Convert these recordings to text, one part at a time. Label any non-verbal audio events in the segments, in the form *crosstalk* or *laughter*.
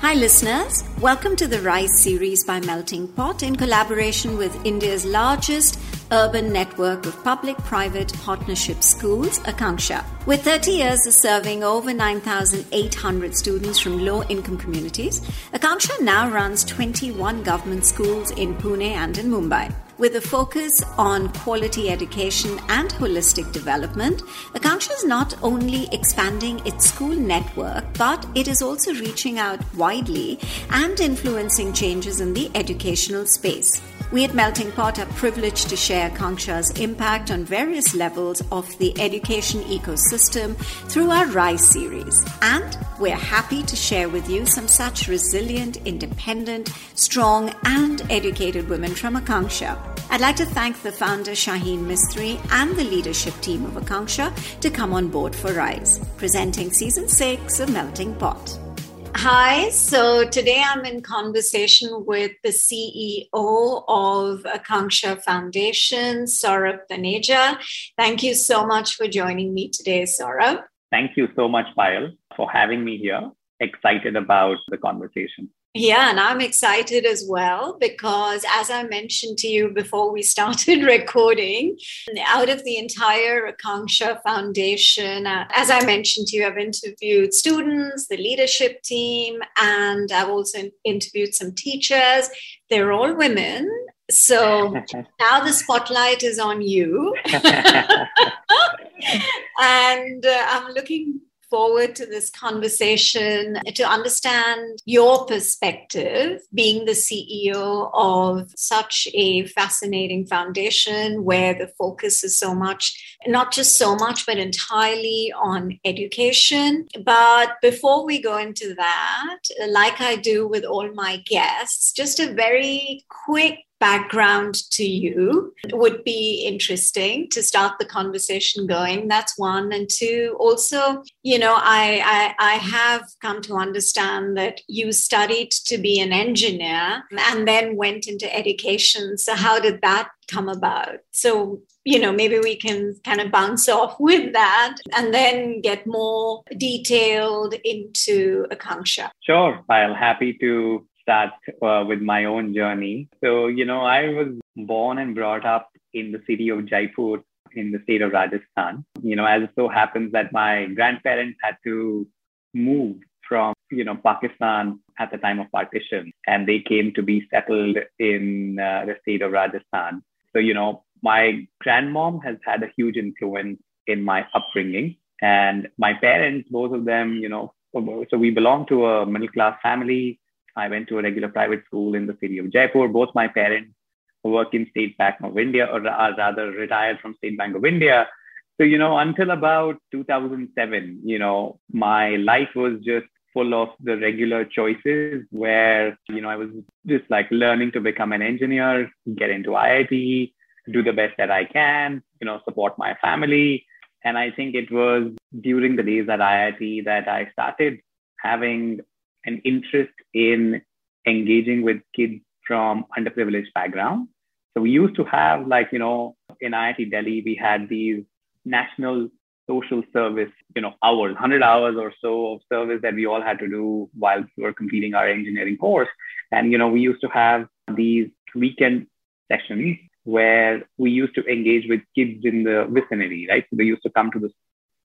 Hi, listeners. Welcome to the Rise series by Melting Pot in collaboration with India's largest urban network of public private partnership schools, Akanksha. With 30 years of serving over 9,800 students from low income communities, Akanksha now runs 21 government schools in Pune and in Mumbai. With a focus on quality education and holistic development, Akanksha is not only expanding its school network, but it is also reaching out widely and influencing changes in the educational space. We at Melting Pot are privileged to share Akanksha's impact on various levels of the education ecosystem through our Rise series. And we're happy to share with you some such resilient, independent, strong, and educated women from Akanksha. I'd like to thank the founder Shaheen Mistry and the leadership team of Akanksha to come on board for Rise, presenting season six of Melting Pot. Hi, so today I'm in conversation with the CEO of Akanksha Foundation, Saurabh Taneja. Thank you so much for joining me today, Saurabh. Thank you so much, Payal, for having me here. Excited about the conversation. Yeah, and I'm excited as well because, as I mentioned to you before we *laughs* started recording, out of the entire Akanksha Foundation, uh, as I mentioned to you, I've interviewed students, the leadership team, and I've also interviewed some teachers. They're all women. So *laughs* now the spotlight is on you. *laughs* and uh, I'm looking forward to this conversation to understand your perspective, being the CEO of such a fascinating foundation where the focus is so much, not just so much, but entirely on education. But before we go into that, like I do with all my guests, just a very quick background to you. Would be interesting to start the conversation going. That's one. And two also you know I, I, I have come to understand that you studied to be an engineer and then went into education. So how did that come about? So you know maybe we can kind of bounce off *laughs* with that and then get more detailed into akanksha. Sure. I'm happy to start uh, with my own journey. So, you know, I was born and brought up in the city of Jaipur in the state of Rajasthan. You know, as it so happens that my grandparents had to move from, you know, Pakistan at the time of partition, and they came to be settled in uh, the state of Rajasthan. So, you know, my grandmom has had a huge influence in my upbringing. And my parents, both of them, you know, so we belong to a middle class family I went to a regular private school in the city of Jaipur. Both my parents work in State Bank of India, or rather retired from State Bank of India. So, you know, until about 2007, you know, my life was just full of the regular choices where, you know, I was just like learning to become an engineer, get into IIT, do the best that I can, you know, support my family. And I think it was during the days at IIT that I started having an interest in engaging with kids from underprivileged backgrounds. So we used to have like, you know, in IIT Delhi, we had these national social service, you know, hours, 100 hours or so of service that we all had to do while we were completing our engineering course. And, you know, we used to have these weekend sessions where we used to engage with kids in the vicinity, right? So they used to come to the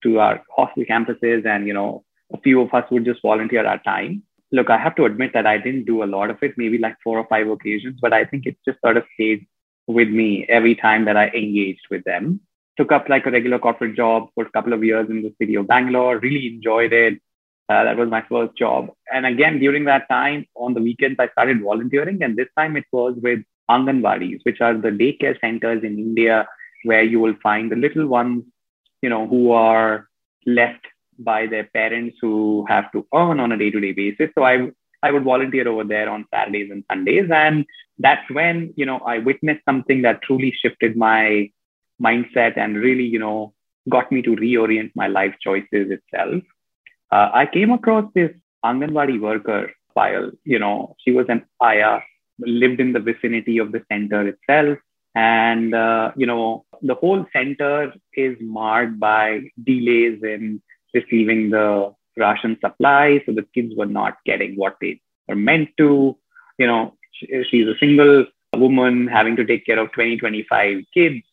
to our hostel campuses and, you know, a few of us would just volunteer our time. Look, I have to admit that I didn't do a lot of it, maybe like four or five occasions, but I think it just sort of stayed with me every time that I engaged with them. took up like a regular corporate job for a couple of years in the city of Bangalore, really enjoyed it. Uh, that was my first job. And again, during that time, on the weekends, I started volunteering. And this time it was with Anganwadis, which are the daycare centers in India where you will find the little ones, you know, who are left by their parents who have to earn on a day-to-day basis. So I I would volunteer over there on Saturdays and Sundays. And that's when, you know, I witnessed something that truly shifted my mindset and really, you know, got me to reorient my life choices itself. Uh, I came across this Anganwadi worker Payal. You know, she was an Aya, lived in the vicinity of the center itself. And, uh, you know, the whole center is marred by delays in receiving the ration supply. So the kids were not getting what they were meant to. You know, she's a single woman having to take care of 20, 25 kids.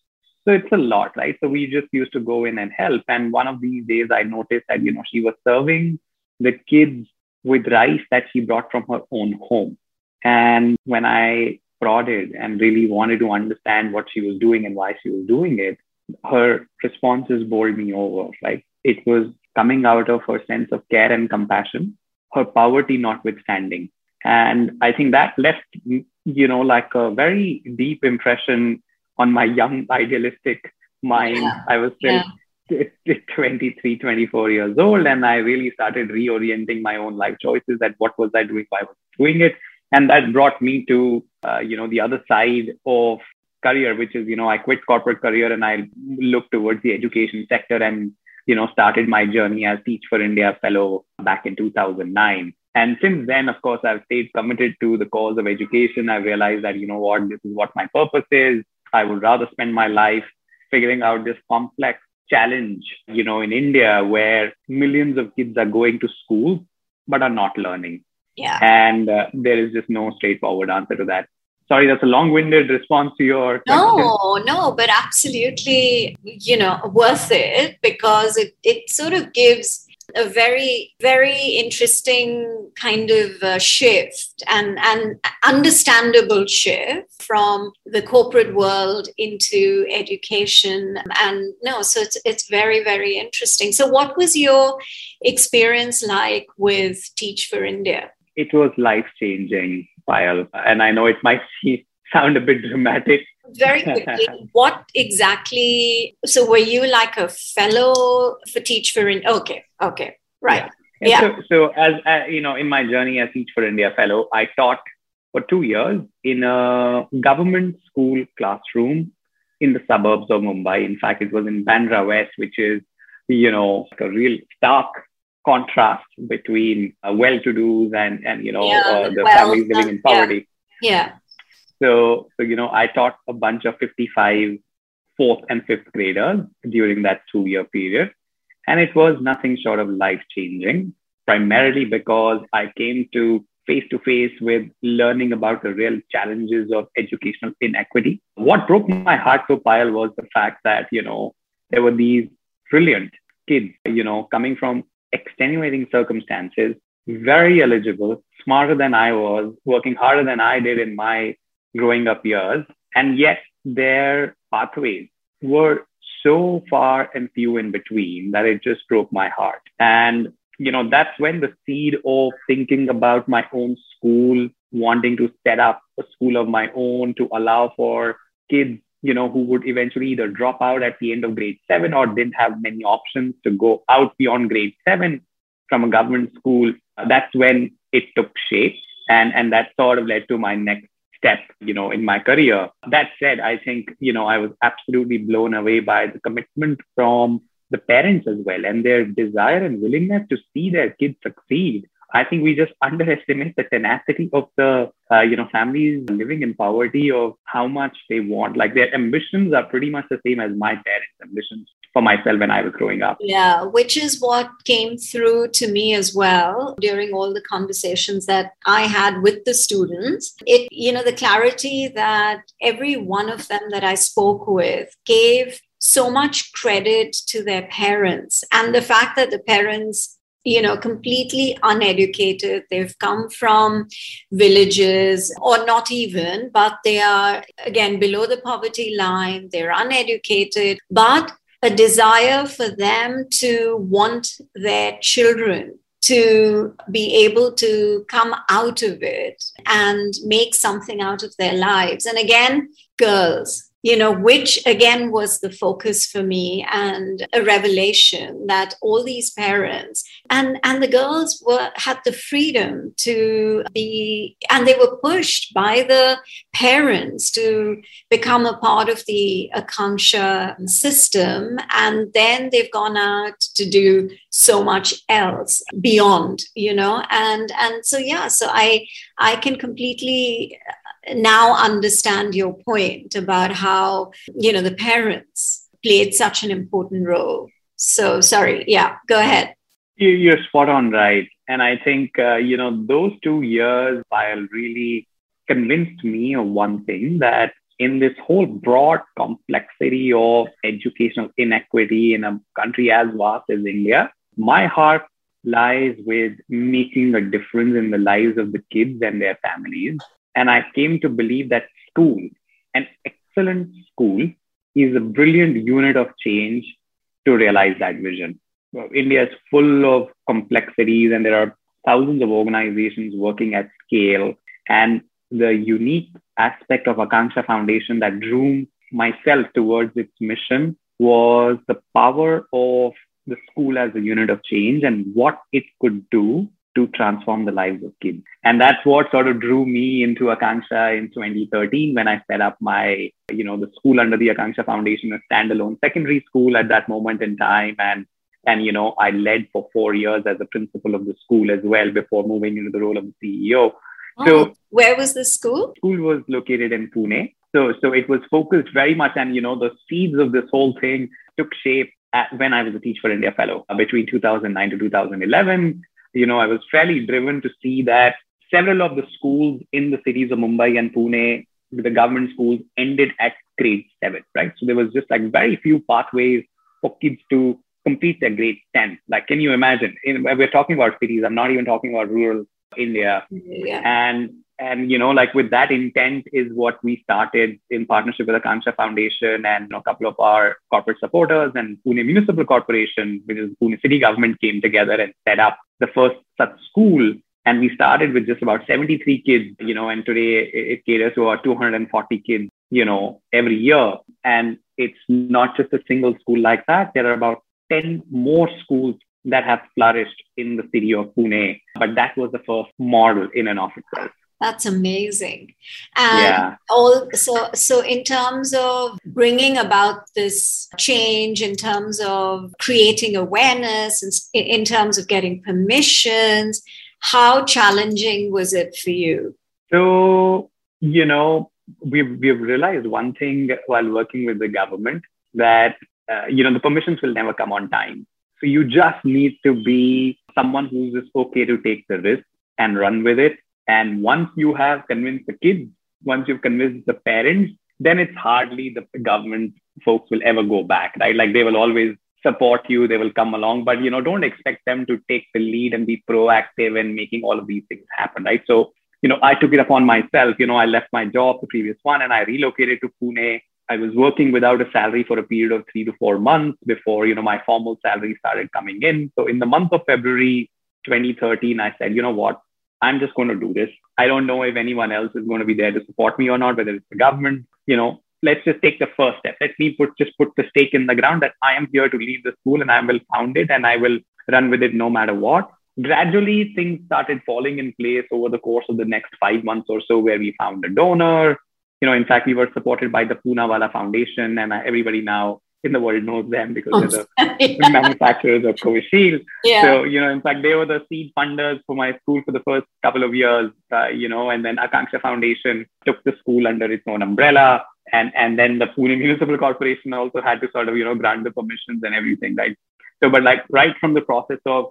So it's a lot, right? So we just used to go in and help. And one of these days I noticed that, you know, she was serving the kids with rice that she brought from her own home. And when I prodded and really wanted to understand what she was doing and why she was doing it, her responses bowled me over. Like it was coming out of her sense of care and compassion, her poverty notwithstanding. And I think that left, you know, like a very deep impression on my young, idealistic mind. Yeah. I was still yeah. 23, 24 years old, and I really started reorienting my own life choices at what was I doing, why was I doing it. And that brought me to, uh, you know, the other side of career, which is, you know, I quit corporate career and I looked towards the education sector and you know, started my journey as Teach for India fellow back in 2009. And since then, of course, I've stayed committed to the cause of education. I realized that, you know what, this is what my purpose is. I would rather spend my life figuring out this complex challenge, you know, in India where millions of kids are going to school but are not learning. Yeah. And uh, there is just no straightforward answer to that sorry that's a long-winded response to your no question. no but absolutely you know worth it because it, it sort of gives a very very interesting kind of uh, shift and and understandable shift from the corporate world into education. And no so it's it's very very interesting. So what was your experience like with teach for india? It was life changing Payal. And I know it might *laughs* sound a bit dramatic. Very *laughs* quickly, what exactly? So, were you like a fellow for Teach for India? Okay, okay, right. Yeah. yeah. So, so, as uh, you know, in my journey as Teach for India fellow, I taught for two years in a government school classroom in the suburbs of Mumbai. In fact, it was in Bandra West, which is, you know, a real stark contrast between uh, well-to-dos and and you know yeah, uh, the well, families living in poverty. Yeah. yeah. So so you know I taught a bunch of 55 fourth and fifth graders during that two-year period, and it was nothing short of life-changing. Primarily because I came to face to face with learning about the real challenges of educational inequity. What broke my heart so Payal was the fact that you know there were these brilliant kids, you know, coming from extenuating circumstances, very eligible, smarter than I was, working harder than I did in my growing up years. And yet their pathways were so far and few in between that it just broke my heart. And, you know, that's when the seed of thinking about my own school, wanting to set up a school of my own to allow for kids you know, who would eventually either drop out at the end of grade seven or didn't have many options to go out beyond grade seven from a government school. Uh, that's when it took shape. And, and that sort of led to my next step, you know, in my career. That said, I think, you know, I was absolutely blown away by the commitment from the parents as well and their desire and willingness to see their kids succeed I think we just underestimate the tenacity of the uh, you know families living in poverty of how much they want. Like their ambitions are pretty much the same as my parents' ambitions for myself when I was growing up. Yeah, which is what came through to me as well during all the conversations that I had with the students. It you know the clarity that every one of them that I spoke with gave so much credit to their parents and the fact that the parents you know, completely uneducated. They've come from villages or not even, but they are, again, below the poverty line. They're uneducated, but a desire for them to want their children to be able to come out of it and make something out of their lives. And again, girls, you know, which again was the focus for me and a revelation that all these parents and, and the girls were had the freedom to be, and they were pushed by the parents to become a part of the Akanksha system. And then they've gone out to do so much else beyond, you know, and, and so, yeah, so I, I can completely now understand your point about how you know the parents played such an important role. So sorry yeah go ahead. You're spot on right. And i think uh, you know those two years while really convinced me of one thing that in this whole broad complexity of educational inequity in a country as vast as india my heart lies with making a difference in the lives of the kids and their families and I came to believe that school, an excellent school, is a brilliant unit of change to realize that vision. India is full of complexities, and there are thousands of organizations working at scale. And the unique aspect of Akanksha Foundation that drew myself towards its mission was the power of the school as a unit of change and what it could do to transform the lives of kids. And that's what sort of drew me into Akanksha in 2013 when I set up my, you know, the school under the Akanksha Foundation, a standalone secondary school at that moment in time. And and you know, I led for four years as a principal of the school as well before moving into the role of the CEO. Oh, so where was the school? School was located in Pune. So so it was focused very much and you know the seeds of this whole thing took shape at, when I was a Teach for India fellow uh, between 2009 to 2011 you know, I was fairly driven to see that several of the schools in the cities of Mumbai and Pune, the government schools, ended at grade seven, right? So there was just like very few pathways for kids to complete their grade 10. Like, can you imagine? In, we're talking about cities, I'm not even talking about rural India. Yeah. And and you know, like with that intent is what we started in partnership with the Akanksha Foundation and a couple of our corporate supporters and Pune Municipal Corporation, which is Pune City Government, came together and set up the first such school. And we started with just about 73 kids, you know, and today it caters to about 240 kids, you know, every year. And it's not just a single school like that. There are about 10 more schools that have flourished in the city of Pune. But that was the first model in and of itself. That's amazing. And yeah. also, so in terms of bringing about this change, in terms of creating awareness, in, in terms of getting permissions, how challenging was it for you? So, you know, we've, we've realized one thing while working with the government that, uh, you know, the permissions will never come on time. So you just need to be someone who's just okay to take the risk and run with it and once you have convinced the kids, once you've convinced the parents, then it's hardly the government folks will ever go back, right? Like they will always support you, they will come along, but you know, don't expect them to take the lead and be proactive in making all of these things happen, right? So, you know, I took it upon myself. You know, I left my job, the previous one, and I relocated to Pune. I was working without a salary for a period of three to four months before, you know, my formal salary started coming in. So in the month of February 2013, I said, you know what, I'm just going to do this. I don't know if anyone else is going to be there to support me or not, whether it's the government, you know, let's just take the first step. Let me put just put the stake in the ground that I am here to lead the school and I will found it and I will run with it no matter what. Gradually, things started falling in place over the course of the next five months or so, where we found a donor. You know, in fact, we were supported by the Poonawalla Foundation, and uh, everybody now in the world knows them because oh, they're the yeah. manufacturers of Covishield. Yeah. So, you know, in fact, they were the seed funders for my school for the first couple of years, uh, you know, and then Akanksha Foundation took the school under its own umbrella. And, and then the Pune Municipal Corporation also had to sort of, you know, grant the permissions and everything, right? So, but like right from the process of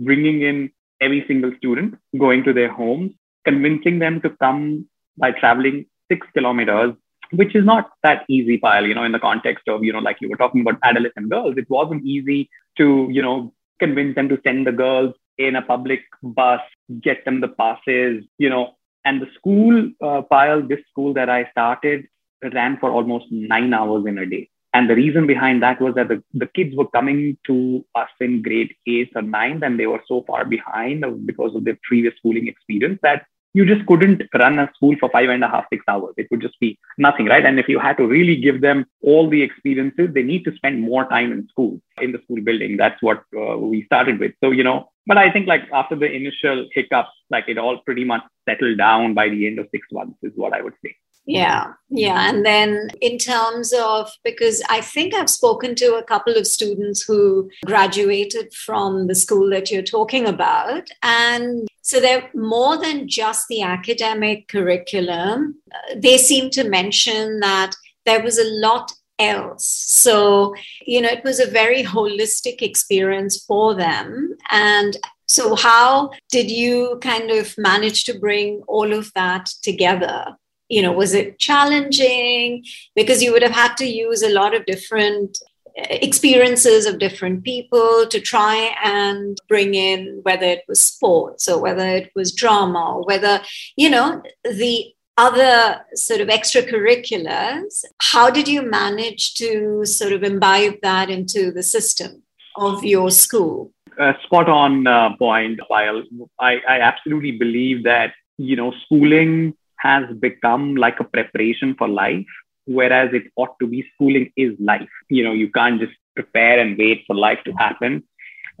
bringing in every single student, going to their homes, convincing them to come by traveling six kilometers which is not that easy Payal, you know, in the context of, you know, like you were talking about adolescent girls, it wasn't easy to, you know, convince them to send the girls in a public bus, get them the passes, you know. And the school, uh, Payal, this school that I started ran for almost nine hours in a day. And the reason behind that was that the, the kids were coming to us in grade eighth or ninth, and they were so far behind because of their previous schooling experience that you just couldn't run a school for five and a half, six hours. It would just be nothing, right? And if you had to really give them all the experiences, they need to spend more time in school, in the school building. That's what uh, we started with. So, you know, but I think like after the initial hiccups, like it all pretty much settled down by the end of six months, is what I would say. Yeah, yeah. And then in terms of, because I think I've spoken to a couple of students who graduated from the school that you're talking about. And so they're more than just the academic curriculum. They seem to mention that there was a lot else. So, you know, it was a very holistic experience for them. And so, how did you kind of manage to bring all of that together? You know was it challenging? Because you would have had to use a lot of different uh, experiences of different people to try and bring in whether it was sports or whether it was drama or whether you know the other sort of extracurriculars how did you manage to sort of imbibe that into the system of your school? Uh, spot on uh, point. I, I absolutely believe that you know schooling has become like a preparation for life, whereas it ought to be schooling is life. You know, you can't just prepare and wait for life to happen.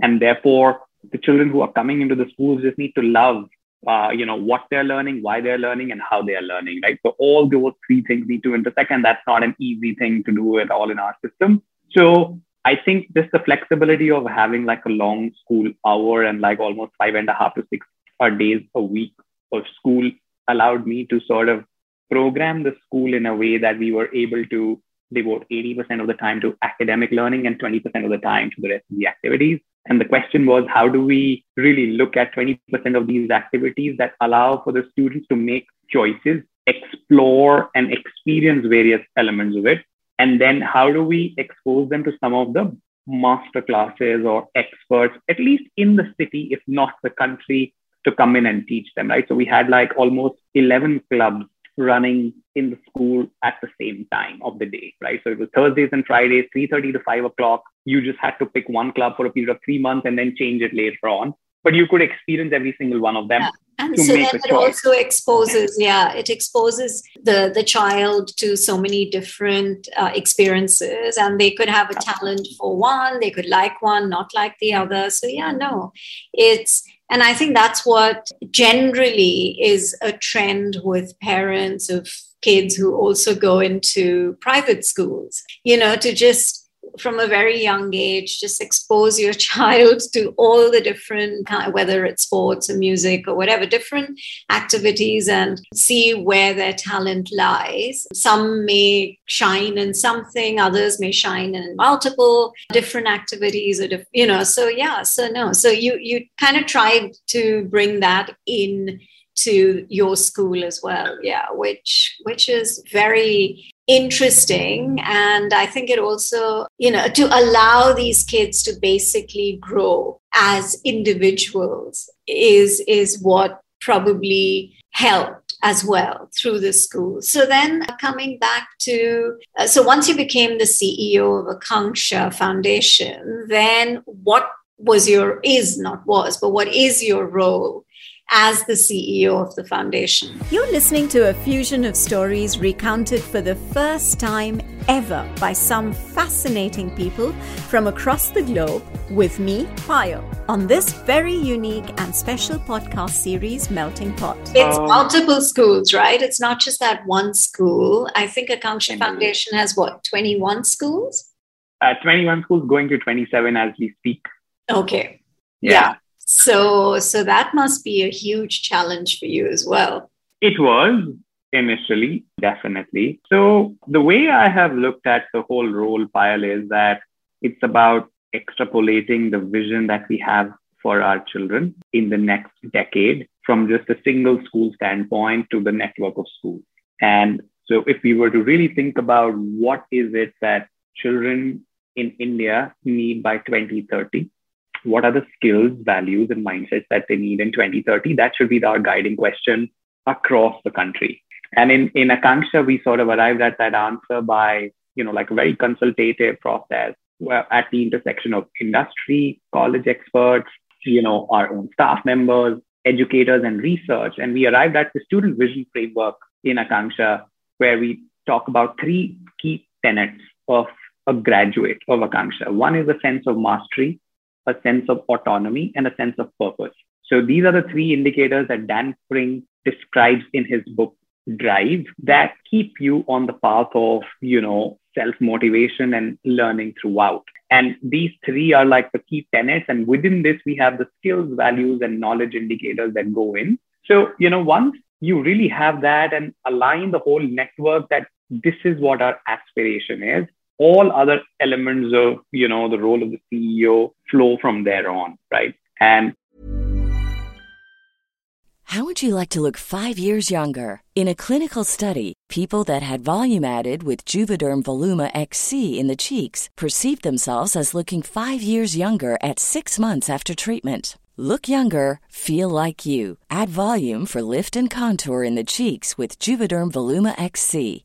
And therefore, the children who are coming into the schools just need to love, uh, you know, what they're learning, why they're learning, and how they are learning, right? So all those three things need to intersect, and that's not an easy thing to do at all in our system. So I think just the flexibility of having like a long school hour and like almost five and a half to six days a week of school allowed me to sort of program the school in a way that we were able to devote 80% of the time to academic learning and 20% of the time to the rest of the activities. And the question was, how do we really look at 20% of these activities that allow for the students to make choices, explore and experience various elements of it? And then how do we expose them to some of the master classes or experts, at least in the city, if not the country, to come in and teach them, right? So we had like almost 11 clubs running in the school at the same time of the day, right? So it was Thursdays and Fridays, 3.30 to 5 o'clock. You just had to pick one club for a period of three months and then change it later on. But you could experience every single one of them. Yeah. And so then it also exposes, yeah, it exposes the, the child to so many different uh, experiences, and they could have a talent for one, they could like one, not like the other. So, yeah, no, it's and I think that's what generally is a trend with parents of kids who also go into private schools, you know, to just from a very young age, just expose your *laughs* child to all the different, whether it's sports or music or whatever, different activities and see where their talent lies. Some may shine in something, others may shine in multiple different activities or, you know, so yeah, so no. So you, you kind of tried to bring that in to your school as well yeah which which is very interesting. And i think it also you know to allow these kids to basically grow as individuals is is what probably helped as well through the school. So then coming back to uh, so once you became the ceo of a akanksha foundation then what was your is not was but what is your role as the CEO of the foundation. You're listening to a fusion of stories recounted for the first time ever by some fascinating people from across the globe with me, Payal, on this very unique and special podcast series, Melting Pot. It's um, multiple schools, right? It's not just that one school. I think Akanksha Foundation has what, 21 schools? Uh, 21 schools going to 27 as we speak. Okay. yeah. yeah. So, so that must be a huge challenge for you as well. It was initially, definitely. So, the way I have looked at the whole role Payal is that it's about extrapolating the vision that we have for our children in the next decade from just a single school standpoint to the network of schools. And so, if we were to really think about what is it that children in India need by 2030, what are the skills, values, and mindsets that they need in 2030? That should be our guiding question across the country. And in, in Akanksha, we sort of arrived at that answer by, you know, like a very consultative process at the intersection of industry, college experts, you know, our own staff members, educators, and research. And we arrived at the student vision framework in Akanksha, where we talk about three key tenets of a graduate of Akanksha. One is a sense of mastery, a sense of autonomy, and a sense of purpose. So these are the three indicators that Dan Pink describes in his book Drive that keep you on the path of, you know, self motivation and learning throughout. And these three are like the key tenets. And within this, we have the skills, values, and knowledge indicators that go in. So, you know, once you really have that and align the whole network that this is what our aspiration is, all other elements of, you know, the role of the CEO flow from there on, right? And how would you like to look five years younger? In a clinical study, people that had volume added with Juvederm Voluma XC in the cheeks perceived themselves as looking five years younger at six months after treatment. Look younger, feel like you. Add volume for lift and contour in the cheeks with Juvederm Voluma XC.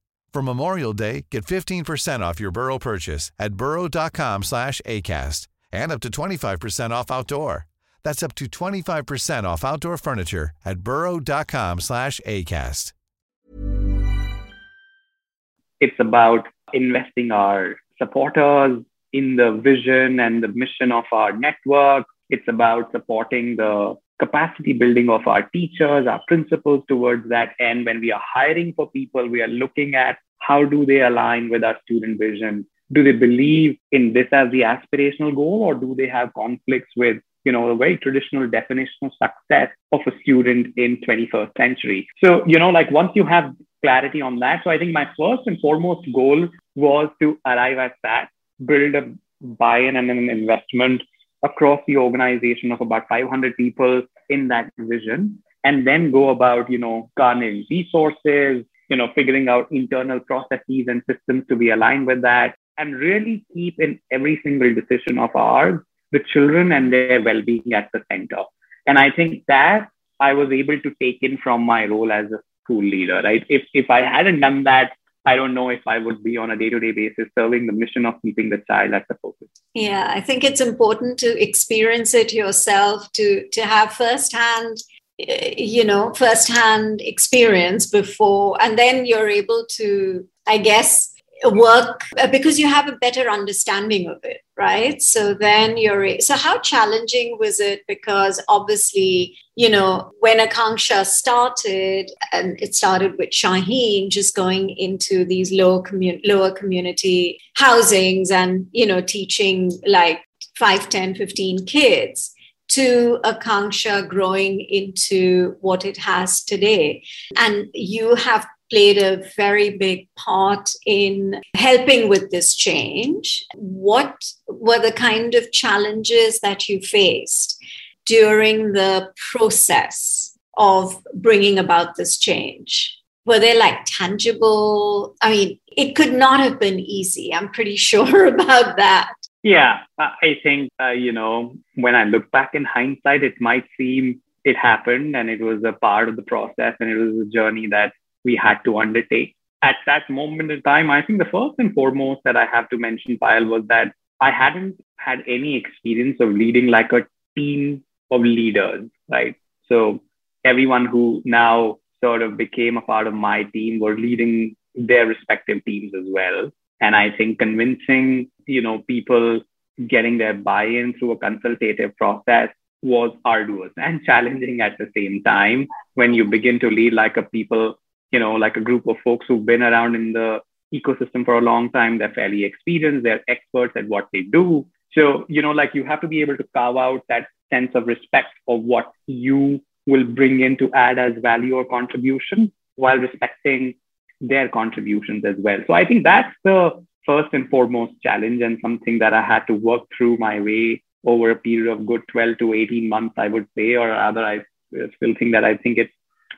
For Memorial Day, get 15% off your Burrow purchase at burrow.com slash ACAST and up to 25% off outdoor. That's up to 25% off outdoor furniture at burrow.com slash ACAST. It's about investing our supporters in the vision and the mission of our network. It's about supporting the capacity building of our teachers, our principals towards that end. When we are hiring for people, we are looking at how do they align with our student vision? Do they believe in this as the aspirational goal, or do they have conflicts with you know, a very traditional definition of success of a student in 21st century. So, you know, like once you have clarity on that, so I think my first and foremost goal was to arrive at that, build a buy-in and an investment across the organization of about 500 people in that vision and then go about you know garnering resources you know figuring out internal processes and systems to be aligned with that and really keep in every single decision of ours the children and their well-being at the center. And i think that i was able to take in from my role as a school leader right? If if i hadn't done that I don't know if I would be on a day to day basis serving the mission of keeping the child at the focus. Yeah, I think it's important to experience it yourself, to to have firsthand, eh, you know, firsthand experience before, and then you're able to, I guess, work uh, because you have a better understanding of it right so then you're so how challenging was it because obviously you know when akanksha started and it started with shaheen just going into these lower commun- lower community housings and you know teaching like 5 10 15 kids to Akanksha growing into what it has today. And you have played a very big part in helping with this change. What were the kind of challenges that you faced during the process of bringing about this change? Were they like tangible? I mean, it could not have been easy. I'm pretty *laughs* sure about that. Yeah, I think, uh, you know, when I look back in hindsight, it might seem it happened and it was a part of the process and it was a journey that we had to undertake. At that moment in time, I think the first and foremost that I have to mention, Payal, was that I hadn't had any experience of leading like a team of leaders, right? So everyone who now sort of became a part of my team were leading their respective teams as well. And I think convincing, you know, people getting their buy-in through a consultative process was arduous and challenging at the same time when you begin to lead like a people, you know, like a group of folks who've been around in the ecosystem for a long time. They're fairly experienced. They're experts at what they do. So, you know, like you have to be able to carve out that sense of respect for what you will bring in to add as value or contribution while respecting their contributions as well. So I think that's the first and foremost challenge and something that I had to work through my way over a period of good 12 to 18 months, I would say, or rather, I still think that I think it's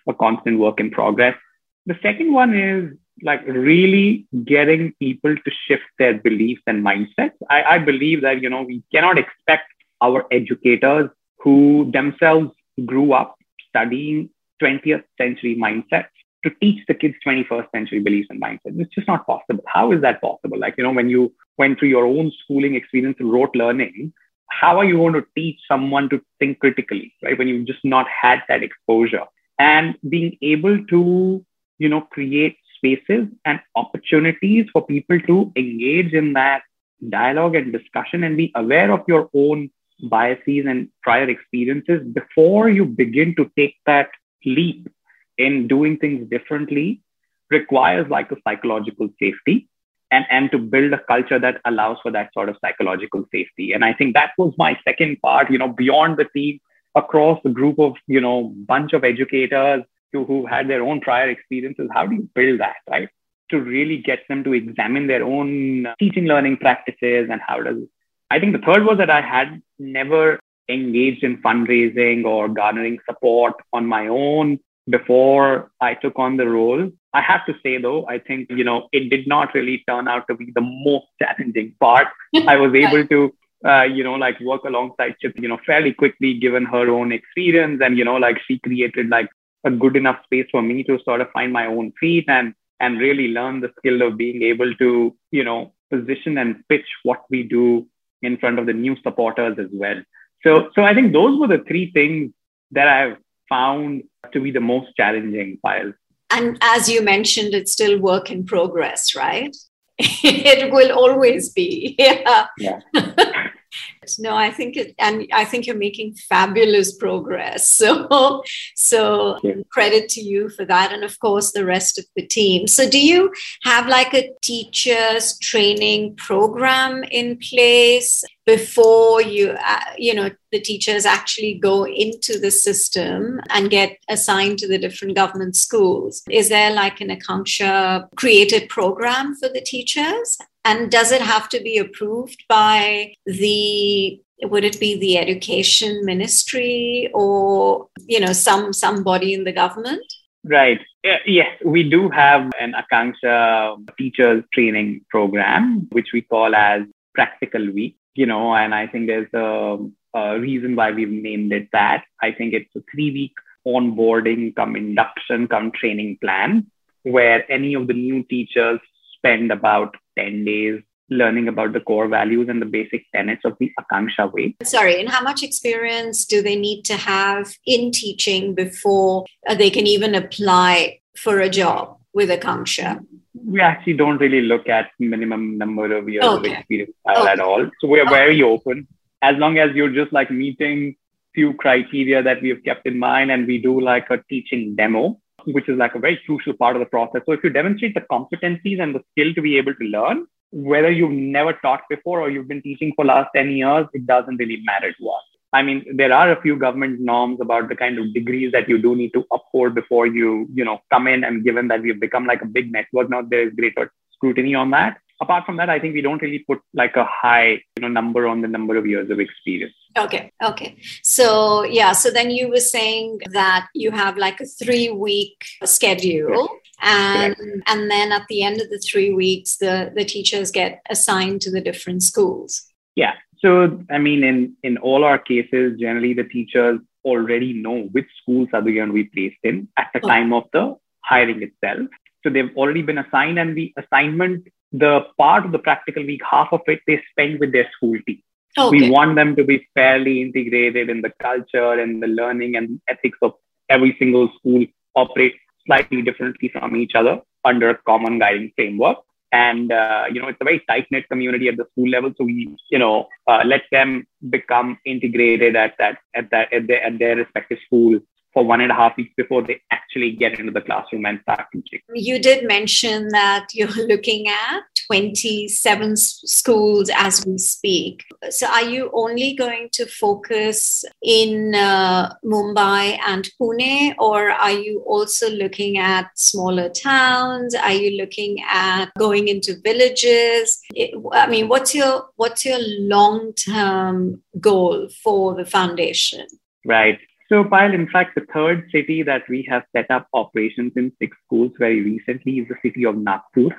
a constant work in progress. The second one is like really getting people to shift their beliefs and mindsets. I, I believe that, you know, we cannot expect our educators who themselves grew up studying 20th century mindsets to teach the kids 21st century beliefs and mindsets. It's just not possible. How is that possible? Like, you know, when you went through your own schooling experience rote learning, how are you going to teach someone to think critically, right? When you've just not had that exposure and being able to, you know, create spaces and opportunities for people to engage in that dialogue and discussion and be aware of your own biases and prior experiences before you begin to take that leap in doing things differently requires like a psychological safety and, and to build a culture that allows for that sort of psychological safety. And I think that was my second part, you know, beyond the team, across the group of, you know, bunch of educators who, who had their own prior experiences. How do you build that, right? To really get them to examine their own teaching learning practices and how does I think the third was that I had never engaged in fundraising or garnering support on my own before I took on the role. I have to say though, I think, you know, it did not really turn out to be the most challenging part. *laughs* I was able to, uh, you know, like work alongside Chip, you know, fairly quickly given her own experience. And, you know, like she created like a good enough space for me to sort of find my own feet and, and really learn the skill of being able to, you know, position and pitch what we do in front of the new supporters as well. So, so I think those were the three things that I've found to be the most challenging files. And as you mentioned, it's still work in progress, right? *laughs* it will always be. Yeah. yeah. *laughs* no i think it and i think you're making fabulous progress. *laughs* So so credit to you for that and of course the rest of the team. So do you have like a teachers training program in place before you uh, you know the teachers actually go into the system and get assigned to the different government schools is there like an akanksha created program for the teachers and does it have to be approved by the would it be the education ministry or you know some some body in the government? Right. Yes, we do have an Akanksha teachers training program, which we call as Practical Week. You know, and I think there's a, a reason why we've named it that. I think it's a three week onboarding come induction come training plan where any of the new teachers spend about 10 days learning about the core values and the basic tenets of the Akanksha way. Sorry, and how much experience do they need to have in teaching before they can even apply for a job with Akanksha? We actually don't really look at minimum number of years okay. of experience okay. at all. So we are okay. very open. As long as you're just like meeting few criteria that we have kept in mind and we do like a teaching demo which is like a very crucial part of the process. So if you demonstrate the competencies and the skill to be able to learn, whether you've never taught before or you've been teaching for last 10 years, it doesn't really matter to us. I mean, there are a few government norms about the kind of degrees that you do need to uphold before you, you know, come in. And given that we've become like a big network now, there is greater scrutiny on that apart from that, I think we don't really put like a high, you know, number on the number of years of experience. Okay. Okay. So yeah. So then you were saying that you have like a three week schedule. And and then at the end of the three weeks, the, the teachers get assigned to the different schools. Yeah. So I mean, in in all our cases, generally the teachers already know which schools are they going to be placed in at the okay. time of the hiring itself. So they've already been assigned, and the assignment the part of the practical week, half of it they spend with their school team. Okay. We want them to be fairly integrated in the culture and the learning and ethics of every single school operate slightly differently from each other under a common guiding framework. And, uh, you know, it's a very tight knit community at the school level. So we, you know, uh, let them become integrated at that, at that, at their, at their respective school for one and a half weeks before they actually get into the classroom and start teaching. You did mention that you're *laughs* looking at 27 schools as we speak. So, are you only going to focus in uh, Mumbai and Pune, or are you also looking at smaller towns? Are you looking at going into villages? It, I mean, what's your what's your long term goal for the foundation? Right. So, Payal, in fact, the third city that we have set up operations in six schools very recently is the city of Nagpur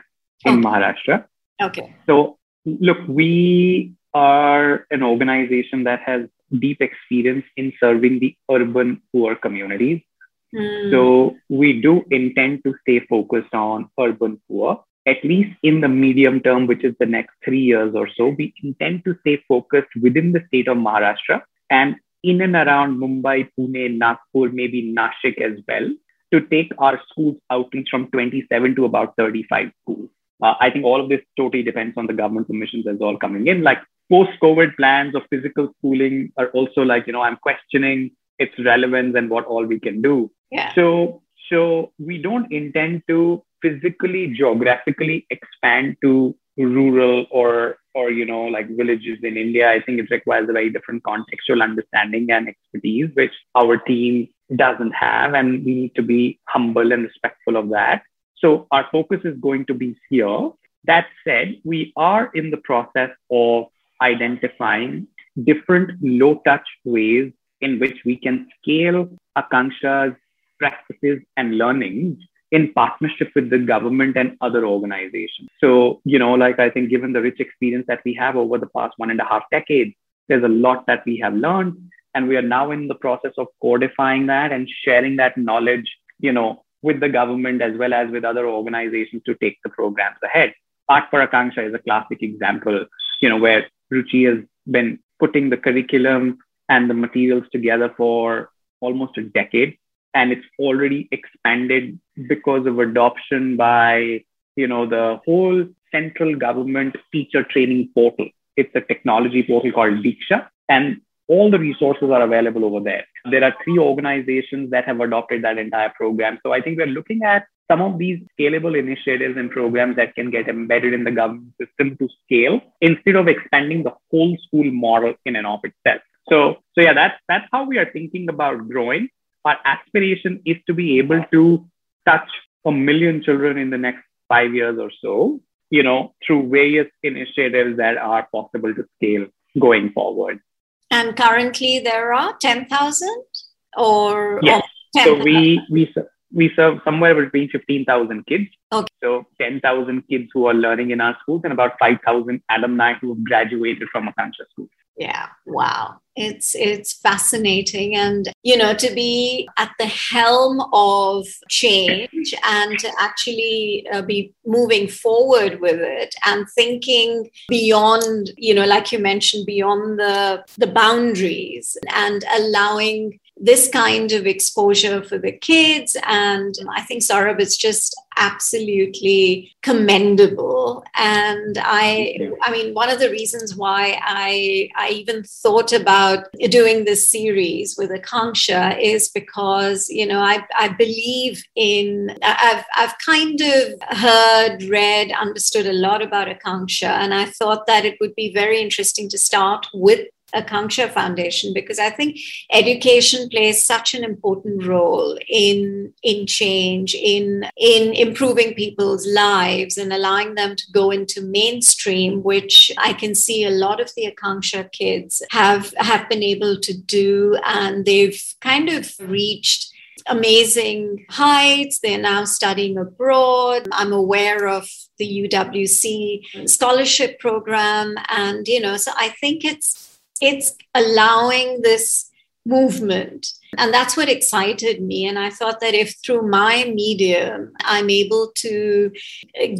in okay. Maharashtra. Okay. So, look, we are an organization that has deep experience in serving the urban poor communities. Mm. So, we do intend to stay focused on urban poor, at least in the medium term, which is the next three years or so. We intend to stay focused within the state of Maharashtra and in and around Mumbai, Pune, Nagpur, maybe Nashik as well, to take our schools outreach from 27 to about 35 schools. Uh, I think all of this totally depends on the government permissions as all coming in. Like post-COVID plans of physical schooling are also like, you know, I'm questioning its relevance and what all we can do. Yeah. So, so we don't intend to physically, geographically expand to rural or or you know like villages in india i think it requires a very different contextual understanding and expertise which our team doesn't have and we need to be humble and respectful of that so our focus is going to be here that said we are in the process of identifying different low touch ways in which we can scale akanksha's practices and learnings in partnership with the government and other organizations. So, you know, like I think given the rich experience that we have over the past one and a half decades, there's a lot that we have learned. And we are now in the process of codifying that and sharing that knowledge, you know, with the government as well as with other organizations to take the programs ahead. Art for Akanksha is a classic example, you know, where Ruchi has been putting the curriculum and the materials together for almost a decade and it's already expanded because of adoption by you know the whole central government teacher training portal it's a technology portal called diksha and all the resources are available over there. There are three organizations that have adopted that entire program. So i think we're looking at some of these scalable initiatives and programs that can get embedded in the government system to scale instead of expanding the whole school model in and of itself. So so yeah that's that's how we are thinking about growing. Our aspiration is to be able to touch a million children in the next five years or so, you know, through various initiatives that are possible to scale going forward. And currently there are 10,000 or? Yes. Or 10, so we, we, we serve somewhere between 15,000 kids. Okay. So 10,000 kids who are learning in our schools and about 5,000 alumni who have graduated from Akanksha schools yeah. Wow. It's it's fascinating. And you know to be at the helm of change and to actually uh, be moving forward with it and thinking beyond you know like you mentioned beyond the the boundaries and allowing this kind of exposure for the kids. And I think Saurabh is just absolutely commendable. And I, I mean, one of the reasons why I, I even thought about doing this series with Akanksha is because, you know, I, I believe in, I've, I've kind of heard, read, understood a lot about Akanksha. And I thought that it would be very interesting to start with Akanksha Foundation because I think education plays such an important role in in change, in in improving people's lives and allowing them to go into mainstream, which I can see a lot of the Akanksha kids have have been able to do, and they've kind of reached amazing heights. They're now studying abroad. I'm aware of the UWC scholarship program. And, you know, so I think it's it's allowing this movement. And that's what excited me. And I thought that if through my medium I'm able to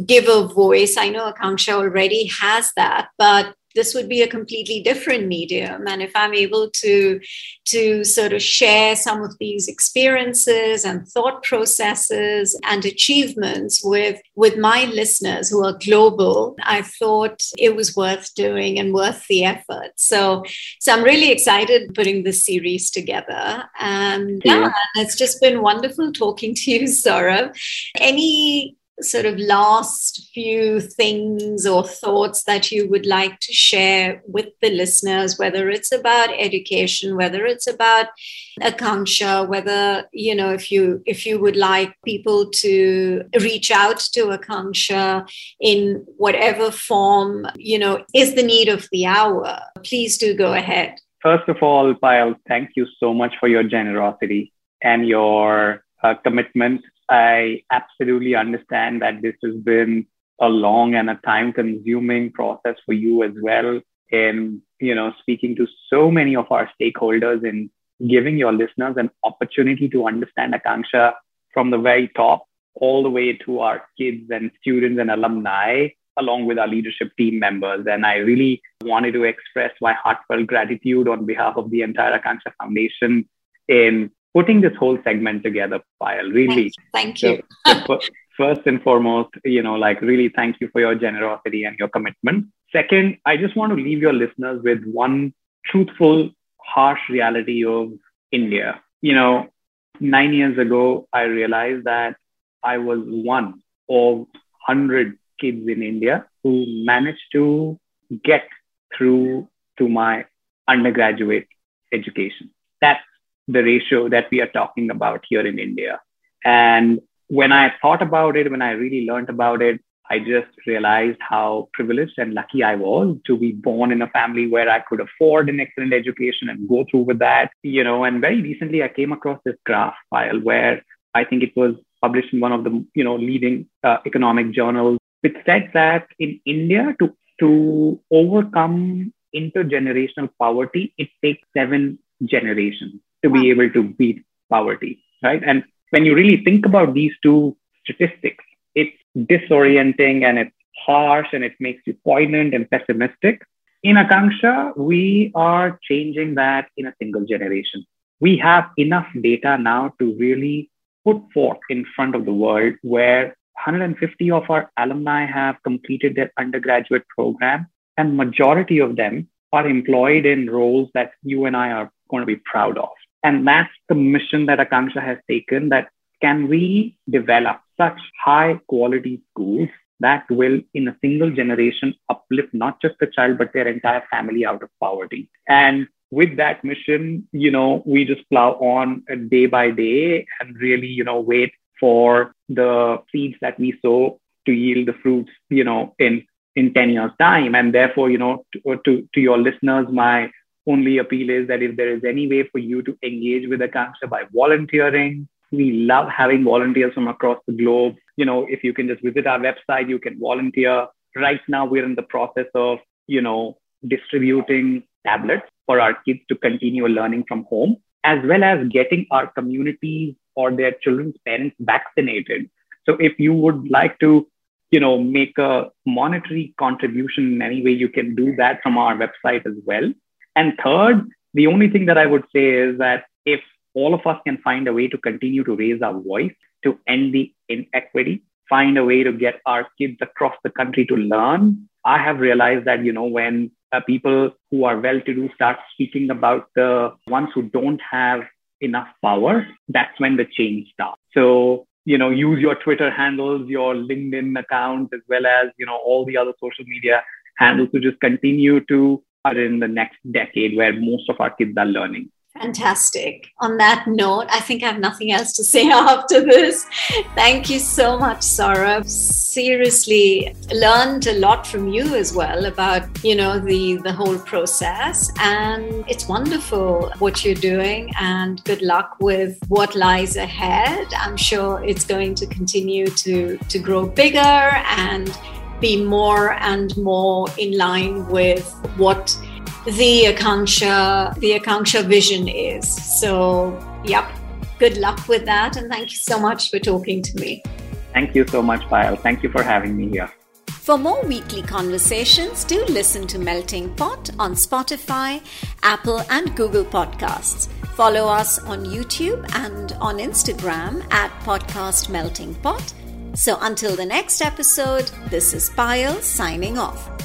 give a voice, I know Akanksha already has that, but this would be a completely different medium. And if i'm able to to sort of share some of these experiences and thought processes and achievements with with my listeners who are global i thought it was worth doing and worth the effort. So so i'm really excited putting this series together. And yeah, yeah it's just been wonderful talking to you Saurabh. Any sort of last few things or thoughts that you would like to share with the listeners whether it's about education whether it's about akanksha whether you know if you if you would like people to reach out to akanksha in whatever form you know is the need of the hour please do go ahead. First of all Payal, thank you so much for your generosity and your uh, commitment I absolutely understand that this has been a long and a time consuming process for you as well in you know speaking to so many of our stakeholders and giving your listeners an opportunity to understand akanksha from the very top all the way to our kids and students and alumni along with our leadership team members. And i really wanted to express my heartfelt gratitude on behalf of the entire akanksha foundation in putting this whole segment together, Payal. Really. Thank you. first and foremost, you know, like really thank you for your generosity and your commitment. Second, I just want to leave your listeners with one truthful, harsh reality of India. You know, nine years ago, I realized that I was one of 100 kids in India who managed to get through to my undergraduate education. That's the ratio that we are talking about here in India. And when I thought about it, when I really learned about it, I just realized how privileged and lucky I was to be born in a family where I could afford an excellent education and go through with that, you know. And very recently, I came across this graph file where I think it was published in one of the, you know, leading uh, economic journals, which said that in India to to overcome intergenerational poverty, it takes seven generations to be able to beat poverty, right? And when you really think about these two statistics, it's disorienting and it's harsh and it makes you poignant and pessimistic. In Akanksha, we are changing that in a single generation. We have enough data now to really put forth in front of the world where 150 of our alumni have completed their undergraduate program and majority of them are employed in roles that you and I are going to be proud of. And that's the mission that Akanksha has taken that can we develop such high quality schools that will, in a single generation, uplift not just the child, but their entire family out of poverty. And with that mission, you know, we just plow on uh, day by day and really, you know, wait for the seeds that we sow to yield the fruits, you know, in in 10 years time. And therefore, you know, to, uh, to, to your listeners, my only appeal is that if there is any way for you to engage with Akanksha by volunteering, we love having volunteers from across the globe. You know, if you can just visit our website, you can volunteer. Right now, we're in the process of, you know, distributing tablets for our kids to continue learning from home, as well as getting our communities or their children's parents vaccinated. So if you would like to, you know, make a monetary contribution in any way, you can do that from our website as well. And third, the only thing that I would say is that if all of us can find a way to continue to raise our voice to end the inequity, find a way to get our kids across the country to learn, I have realized that, you know, when uh, people who are well to do start speaking about the ones who don't have enough power, that's when the change starts. So, you know, use your Twitter handles, your LinkedIn accounts, as well as, you know, all the other social media handles to just continue to in the next decade where most of our kids are learning. Fantastic. On that note, I think I have nothing else to say *laughs* after this. Thank you so much, Saurabh. Seriously, learned a lot from you as well about, you know, the the whole process and it's wonderful what you're doing and good luck with what lies ahead. I'm sure it's going to continue to to grow bigger and be more and more in line with what the Akanksha, the Akanksha vision is. So, yep, good luck with that. And thank you so much for talking to me. Thank you so much, Payal. Thank you for having me here. For more weekly conversations, do listen to Melting Pot on Spotify, Apple, and Google Podcasts. Follow us on YouTube and on Instagram at Podcast Melting Pot. So until the next episode, this is Payal signing off.